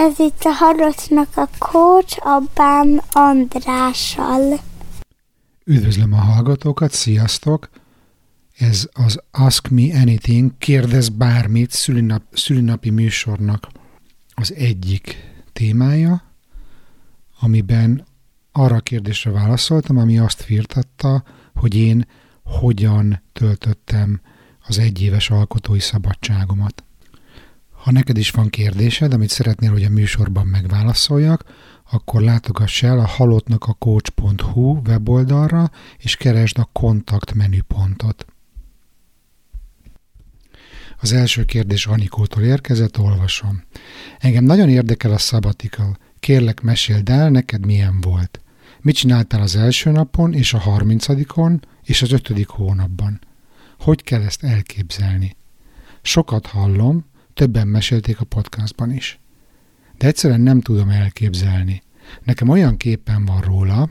Ez itt a Harocnak a Coach a Bán Andrással. Üdvözlöm a hallgatókat, sziasztok! Ez az Ask Me Anything, kérdez bármit szülinap, szülinapi műsornak az egyik témája, amiben arra a kérdésre válaszoltam, ami azt firtatta, hogy én hogyan töltöttem az egyéves alkotói szabadságomat. Ha neked is van kérdésed, amit szeretnél, hogy a műsorban megválaszoljak, akkor látogass el a halottnak a coach.hu weboldalra, és keresd a kontakt menüpontot. Az első kérdés Anikótól érkezett, olvasom. Engem nagyon érdekel a sabbatical. Kérlek, meséld el, neked milyen volt. Mit csináltál az első napon, és a harmincadikon, és az ötödik hónapban? Hogy kell ezt elképzelni? Sokat hallom, többen mesélték a podcastban is. De egyszerűen nem tudom elképzelni. Nekem olyan képen van róla,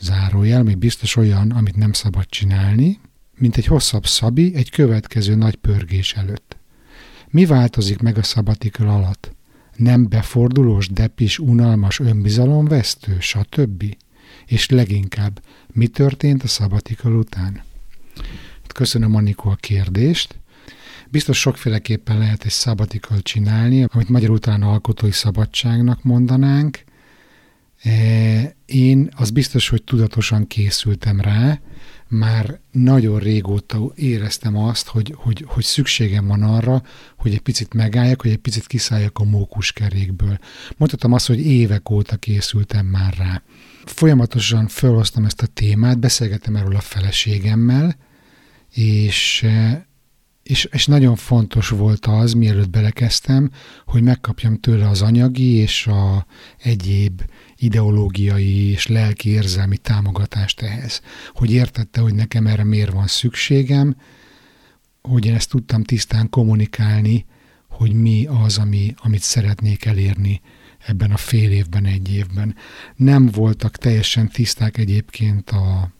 zárójel, még biztos olyan, amit nem szabad csinálni, mint egy hosszabb szabi egy következő nagy pörgés előtt. Mi változik meg a szabatikör alatt? Nem befordulós, depis, unalmas, önbizalomvesztő, stb. És leginkább, mi történt a szabatikör után? Köszönöm Anikó a kérdést. Biztos sokféleképpen lehet egy sabbatical csinálni, amit magyarul talán alkotói szabadságnak mondanánk. E, én az biztos, hogy tudatosan készültem rá, már nagyon régóta éreztem azt, hogy, hogy, hogy szükségem van arra, hogy egy picit megálljak, hogy egy picit kiszálljak a mókuskerékből. Mondhatom azt, hogy évek óta készültem már rá. Folyamatosan felhoztam ezt a témát, beszélgettem erről a feleségemmel, és és, és nagyon fontos volt az, mielőtt belekezdtem, hogy megkapjam tőle az anyagi és a egyéb ideológiai és lelki érzelmi támogatást ehhez. Hogy értette, hogy nekem erre miért van szükségem, hogy én ezt tudtam tisztán kommunikálni, hogy mi az, ami, amit szeretnék elérni ebben a fél évben, egy évben. Nem voltak teljesen tiszták egyébként a,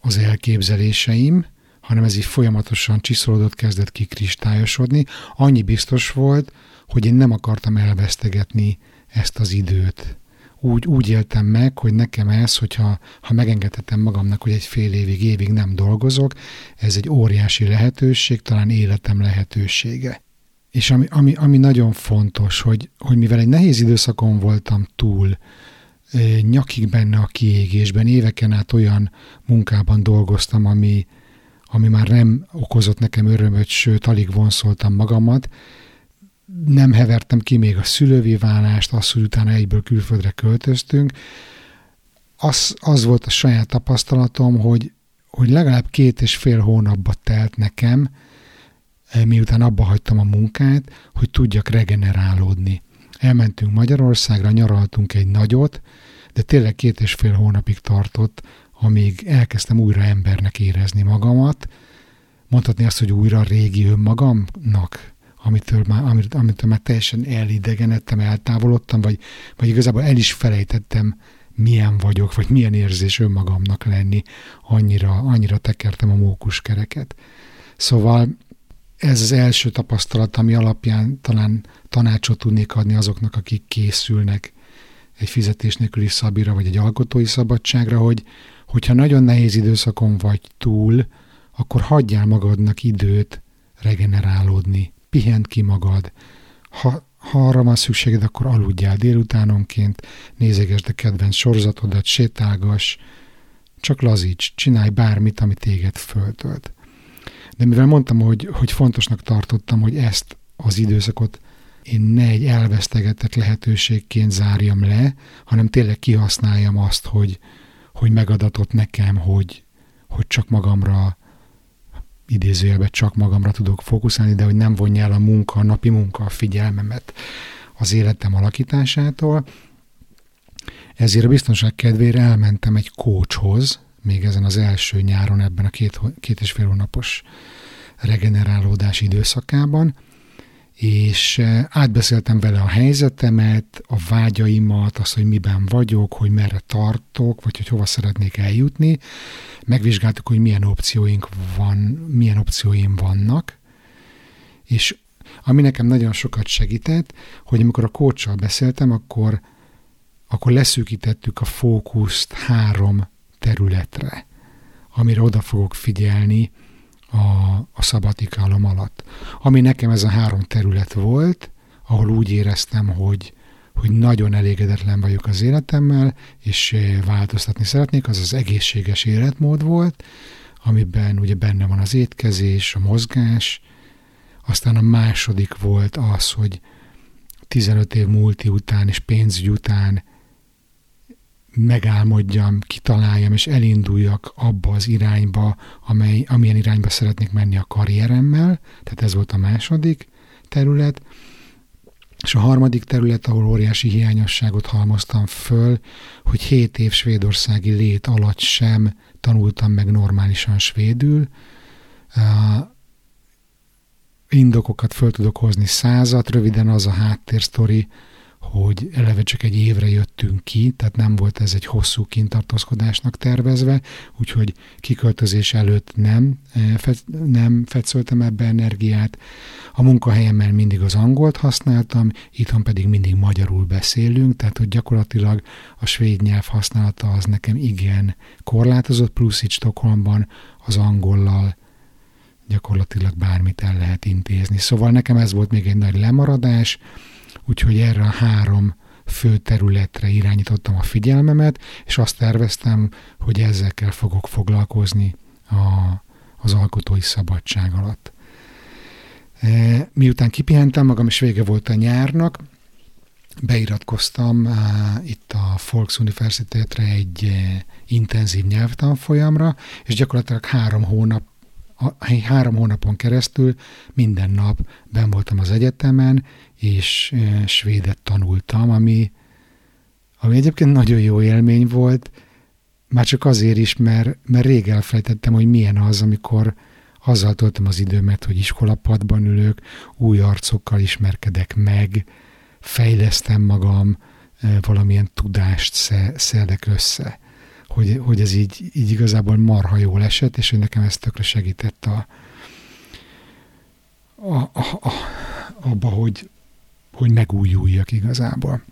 az elképzeléseim, hanem ez így folyamatosan csiszolódott, kezdett kikristályosodni. Annyi biztos volt, hogy én nem akartam elvesztegetni ezt az időt. Úgy, úgy éltem meg, hogy nekem ez, hogyha ha megengedhetem magamnak, hogy egy fél évig, évig nem dolgozok, ez egy óriási lehetőség, talán életem lehetősége. És ami, ami, ami nagyon fontos, hogy, hogy mivel egy nehéz időszakon voltam túl, nyakig benne a kiégésben, éveken át olyan munkában dolgoztam, ami, ami már nem okozott nekem örömöt, sőt, alig vonszoltam magamat. Nem hevertem ki még a szülővi válást, azt, hogy utána egyből külföldre költöztünk. Az, az volt a saját tapasztalatom, hogy, hogy legalább két és fél hónapba telt nekem, eh, miután abba hagytam a munkát, hogy tudjak regenerálódni. Elmentünk Magyarországra, nyaraltunk egy nagyot, de tényleg két és fél hónapig tartott, amíg elkezdtem újra embernek érezni magamat, mondhatni azt, hogy újra régi önmagamnak, amitől már, amit, amitől már teljesen elidegenedtem, eltávolodtam, vagy, vagy igazából el is felejtettem, milyen vagyok, vagy milyen érzés önmagamnak lenni, annyira, annyira tekertem a mókuskereket. Szóval ez az első tapasztalat, ami alapján talán tanácsot tudnék adni azoknak, akik készülnek egy fizetés nélküli szabira, vagy egy alkotói szabadságra, hogy, hogyha nagyon nehéz időszakon vagy túl, akkor hagyjál magadnak időt regenerálódni, pihent ki magad. Ha, ha arra van szükséged, akkor aludjál délutánonként, nézegesd a kedvenc sorozatodat, sétálgass, csak lazíts, csinálj bármit, ami téged föltölt. De mivel mondtam, hogy, hogy fontosnak tartottam, hogy ezt az időszakot én ne egy elvesztegetett lehetőségként zárjam le, hanem tényleg kihasználjam azt, hogy, hogy megadatott nekem, hogy, hogy csak magamra, idézőjelben csak magamra tudok fókuszálni, de hogy nem vonja el a munka, a napi munka a figyelmemet az életem alakításától. Ezért a biztonság kedvére elmentem egy kócshoz, még ezen az első nyáron, ebben a két, két és fél hónapos regenerálódás időszakában, és eh, átbeszéltem vele a helyzetemet, a vágyaimat, azt, hogy miben vagyok, hogy merre tartok, vagy hogy hova szeretnék eljutni. Megvizsgáltuk, hogy milyen opcióink van, milyen opcióim vannak, és Ami nekem nagyon sokat segített, hogy amikor a kócsal beszéltem, akkor, akkor leszűkítettük a fókuszt három területre, amire oda fogok figyelni a, a szabatikálom alatt. Ami nekem ez a három terület volt, ahol úgy éreztem, hogy, hogy nagyon elégedetlen vagyok az életemmel, és változtatni szeretnék, az az egészséges életmód volt, amiben ugye benne van az étkezés, a mozgás, aztán a második volt az, hogy 15 év múlti után és pénzügy után megálmodjam, kitaláljam és elinduljak abba az irányba, amely, amilyen irányba szeretnék menni a karrieremmel, tehát ez volt a második terület. És a harmadik terület, ahol óriási hiányosságot halmoztam föl, hogy 7 év svédországi lét alatt sem tanultam meg normálisan svédül. Uh, indokokat föl tudok hozni százat, röviden az a háttérsztori, hogy eleve csak egy évre jöttünk ki, tehát nem volt ez egy hosszú kintartózkodásnak tervezve, úgyhogy kiköltözés előtt nem, nem fetszöltem ebbe energiát. A munkahelyemmel mindig az angolt használtam, itthon pedig mindig magyarul beszélünk, tehát hogy gyakorlatilag a svéd nyelv használata az nekem igen korlátozott, plusz itt Stockholmban az angollal gyakorlatilag bármit el lehet intézni. Szóval nekem ez volt még egy nagy lemaradás, úgyhogy erre a három fő területre irányítottam a figyelmemet, és azt terveztem, hogy ezekkel fogok foglalkozni a, az alkotói szabadság alatt. E, miután kipihentem magam, és vége volt a nyárnak, beiratkoztam uh, itt a Volksuniversitétre egy uh, intenzív nyelvtanfolyamra, és gyakorlatilag három hónap három hónapon keresztül minden nap ben voltam az egyetemen, és svédet tanultam, ami, ami egyébként nagyon jó élmény volt, már csak azért is, mert, mert rég elfelejtettem, hogy milyen az, amikor azzal töltöm az időmet, hogy iskolapadban ülök, új arcokkal ismerkedek meg, fejlesztem magam, valamilyen tudást szedek össze hogy, hogy ez így, így igazából marha jól esett, és hogy nekem ez tökre segített a, a, a, a, abba, hogy, hogy megújuljak igazából.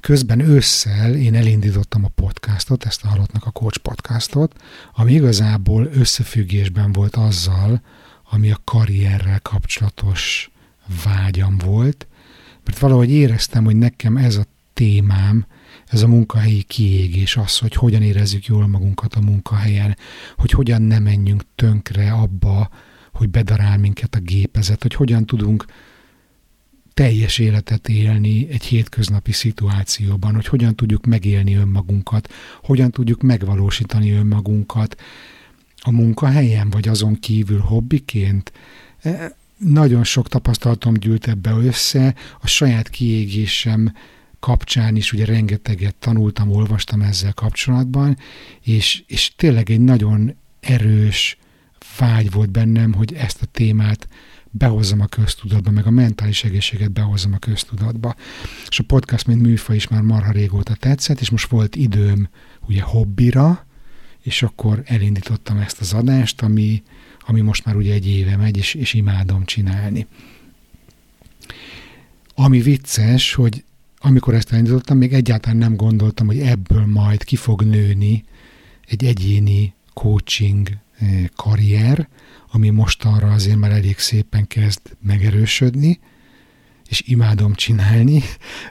Közben ősszel én elindítottam a podcastot, ezt a Halottnak a Coach podcastot, ami igazából összefüggésben volt azzal, ami a karrierrel kapcsolatos vágyam volt, mert valahogy éreztem, hogy nekem ez a témám ez a munkahelyi kiégés, az, hogy hogyan érezzük jól magunkat a munkahelyen, hogy hogyan ne menjünk tönkre abba, hogy bedarál minket a gépezet, hogy hogyan tudunk teljes életet élni egy hétköznapi szituációban, hogy hogyan tudjuk megélni önmagunkat, hogyan tudjuk megvalósítani önmagunkat a munkahelyen, vagy azon kívül hobbiként. E, nagyon sok tapasztalatom gyűlt ebbe össze, a saját kiégésem kapcsán is ugye rengeteget tanultam, olvastam ezzel kapcsolatban, és, és tényleg egy nagyon erős vágy volt bennem, hogy ezt a témát behozzam a köztudatba, meg a mentális egészséget behozzam a köztudatba. És a podcast, mint műfaj is már marha régóta tetszett, és most volt időm ugye hobbira, és akkor elindítottam ezt az adást, ami, ami most már ugye egy éve megy, és, és imádom csinálni. Ami vicces, hogy amikor ezt elindítottam, még egyáltalán nem gondoltam, hogy ebből majd ki fog nőni egy egyéni coaching eh, karrier, ami mostanra azért már elég szépen kezd megerősödni, és imádom csinálni,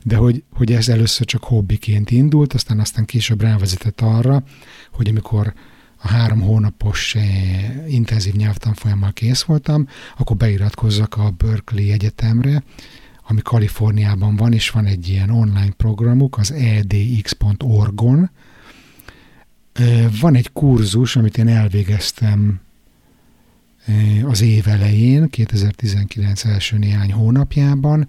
de hogy, hogy ez először csak hobbiként indult, aztán aztán később rávezetett arra, hogy amikor a három hónapos eh, intenzív nyelvtanfolyammal kész voltam, akkor beiratkozzak a Berkeley Egyetemre, ami Kaliforniában van, és van egy ilyen online programuk, az edx.org-on. Van egy kurzus, amit én elvégeztem az év elején, 2019 első néhány hónapjában.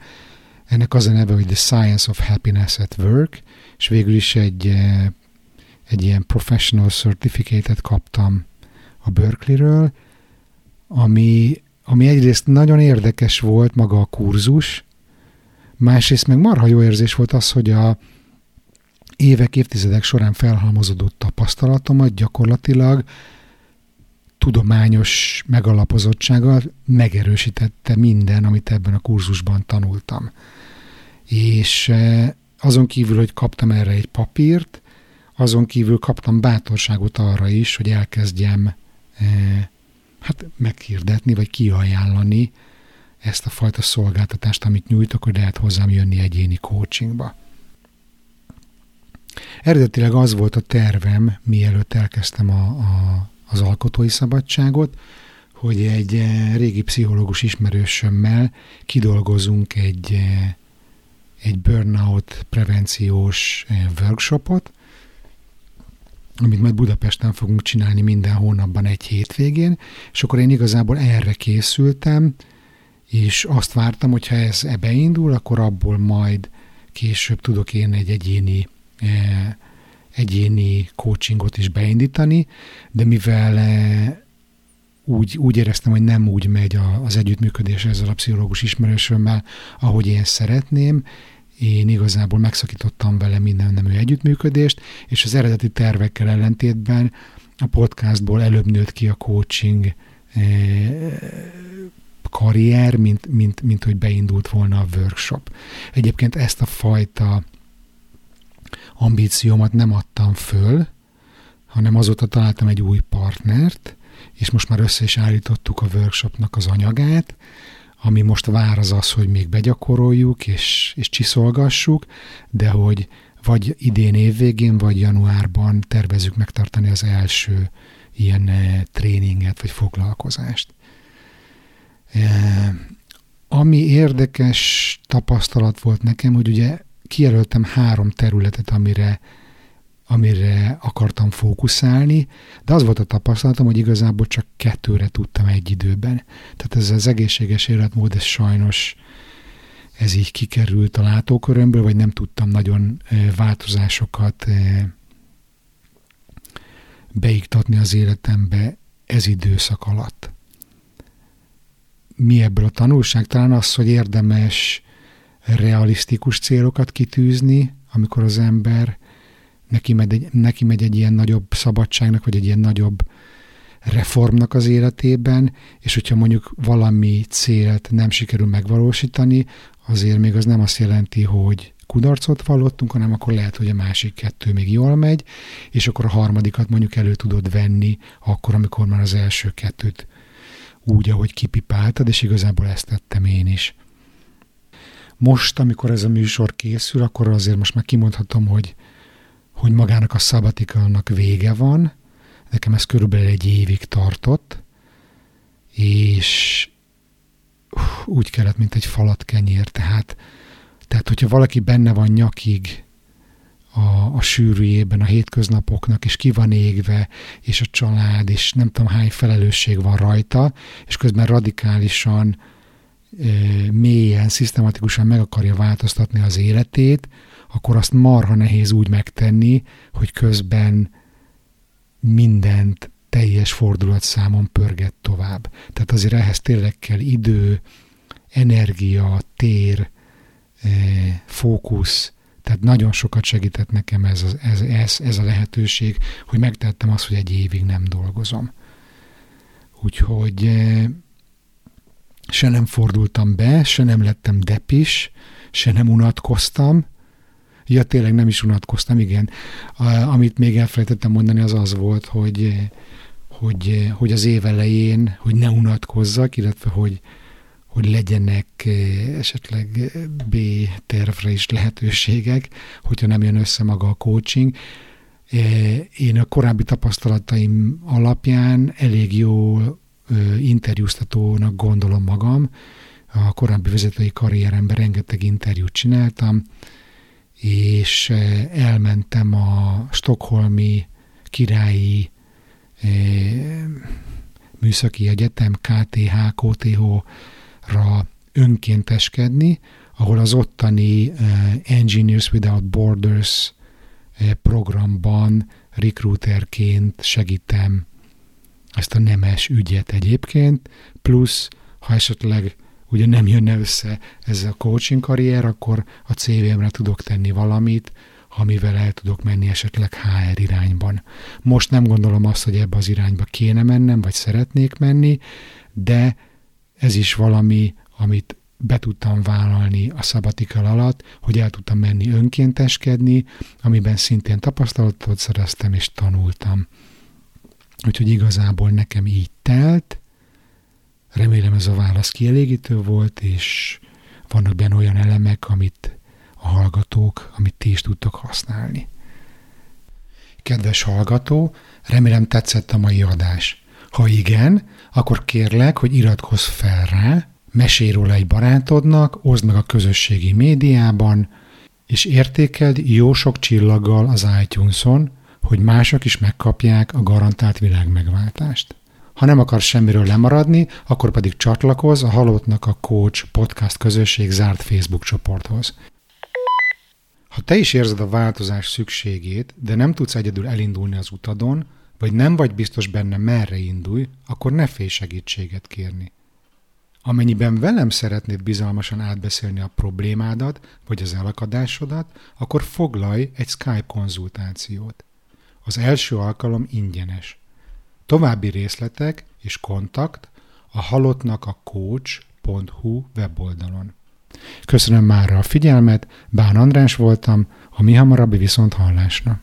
Ennek az a neve, hogy The Science of Happiness at Work, és végül is egy, egy ilyen professional certificate-et kaptam a Berkeley-ről, ami, ami egyrészt nagyon érdekes volt maga a kurzus, Másrészt meg marha jó érzés volt az, hogy a évek, évtizedek során felhalmozódott tapasztalatomat gyakorlatilag tudományos megalapozottsággal megerősítette minden, amit ebben a kurzusban tanultam. És azon kívül, hogy kaptam erre egy papírt, azon kívül kaptam bátorságot arra is, hogy elkezdjem hát meghirdetni, vagy kiajánlani ezt a fajta szolgáltatást, amit nyújtok, hogy lehet hozzám jönni egyéni coachingba. Eredetileg az volt a tervem, mielőtt elkezdtem a, a, az alkotói szabadságot, hogy egy eh, régi pszichológus ismerősömmel kidolgozunk egy, eh, egy burnout prevenciós eh, workshopot, amit majd Budapesten fogunk csinálni minden hónapban egy hétvégén, és akkor én igazából erre készültem, és azt vártam, hogy ha ez ebbe indul, akkor abból majd később tudok én egy egyéni e, egyéni coachingot is beindítani, de mivel e, úgy, úgy éreztem, hogy nem úgy megy az együttműködés ezzel a pszichológus ismerősömmel, ahogy én szeretném, én igazából megszakítottam vele minden nemű együttműködést, és az eredeti tervekkel ellentétben a podcastból előbb nőtt ki a coaching e, karrier, mint, mint, mint hogy beindult volna a workshop. Egyébként ezt a fajta ambíciómat nem adtam föl, hanem azóta találtam egy új partnert, és most már össze is állítottuk a workshopnak az anyagát, ami most vár az az, hogy még begyakoroljuk és, és csiszolgassuk, de hogy vagy idén évvégén, vagy januárban tervezünk megtartani az első ilyen eh, tréninget, vagy foglalkozást. Ami érdekes tapasztalat volt nekem, hogy ugye kijelöltem három területet, amire, amire akartam fókuszálni, de az volt a tapasztalatom, hogy igazából csak kettőre tudtam egy időben. Tehát ez az egészséges életmód, ez sajnos ez így kikerült a látókörömből, vagy nem tudtam nagyon változásokat beiktatni az életembe ez időszak alatt mi ebből a tanulság? Talán az, hogy érdemes realisztikus célokat kitűzni, amikor az ember neki megy, egy, neki megy egy ilyen nagyobb szabadságnak, vagy egy ilyen nagyobb reformnak az életében, és hogyha mondjuk valami célt nem sikerül megvalósítani, azért még az nem azt jelenti, hogy kudarcot vallottunk, hanem akkor lehet, hogy a másik kettő még jól megy, és akkor a harmadikat mondjuk elő tudod venni, akkor, amikor már az első kettőt úgy, ahogy kipipáltad, és igazából ezt tettem én is. Most, amikor ez a műsor készül, akkor azért most már kimondhatom, hogy, hogy magának a szabatikalnak vége van. Nekem ez körülbelül egy évig tartott, és úgy kellett, mint egy falat kenyér. Tehát, tehát hogyha valaki benne van nyakig a, a sűrűjében a hétköznapoknak, és ki van égve, és a család, és nem tudom hány felelősség van rajta, és közben radikálisan, mélyen, szisztematikusan meg akarja változtatni az életét, akkor azt marha nehéz úgy megtenni, hogy közben mindent teljes fordulatszámon pörget tovább. Tehát azért ehhez tényleg kell idő, energia, tér, fókusz, tehát nagyon sokat segített nekem ez, ez, ez, ez a lehetőség, hogy megtettem azt, hogy egy évig nem dolgozom. Úgyhogy eh, se nem fordultam be, se nem lettem depis, se nem unatkoztam. Ja, tényleg nem is unatkoztam, igen. Amit még elfelejtettem mondani, az az volt, hogy, eh, hogy, eh, hogy az év elején, hogy ne unatkozzak, illetve hogy, hogy legyenek eh, esetleg eh, B tervre is lehetőségek, hogyha nem jön össze maga a coaching. Eh, én a korábbi tapasztalataim alapján elég jó interjúztatónak gondolom magam. A korábbi vezetői karrieremben rengeteg interjút csináltam, és elmentem a Stockholmi királyi műszaki egyetem, KTH, KTH ra önkénteskedni, ahol az ottani uh, Engineers Without Borders uh, programban recruiterként segítem ezt a nemes ügyet egyébként, plusz ha esetleg ugye nem jönne össze ez a coaching karrier, akkor a CV-mre tudok tenni valamit, amivel el tudok menni esetleg HR irányban. Most nem gondolom azt, hogy ebbe az irányba kéne mennem, vagy szeretnék menni, de ez is valami, amit be tudtam vállalni a szabatikal alatt, hogy el tudtam menni önkénteskedni, amiben szintén tapasztalatot szereztem és tanultam. Úgyhogy igazából nekem így telt. Remélem ez a válasz kielégítő volt, és vannak benne olyan elemek, amit a hallgatók, amit ti is tudtok használni. Kedves hallgató, remélem tetszett a mai adás. Ha igen, akkor kérlek, hogy iratkozz fel rá, mesélj róla egy barátodnak, oszd meg a közösségi médiában, és értékeld jó sok csillaggal az iTunes-on, hogy mások is megkapják a garantált világmegváltást. Ha nem akarsz semmiről lemaradni, akkor pedig csatlakozz a Halottnak a Coach podcast közösség zárt Facebook csoporthoz. Ha te is érzed a változás szükségét, de nem tudsz egyedül elindulni az utadon, vagy nem vagy biztos benne merre indulj, akkor ne félj segítséget kérni. Amennyiben velem szeretnéd bizalmasan átbeszélni a problémádat, vagy az elakadásodat, akkor foglalj egy Skype konzultációt. Az első alkalom ingyenes. További részletek és kontakt a halottnak a coach.hu weboldalon. Köszönöm már a figyelmet, Bán András voltam, a mi hamarabbi viszont hallásra.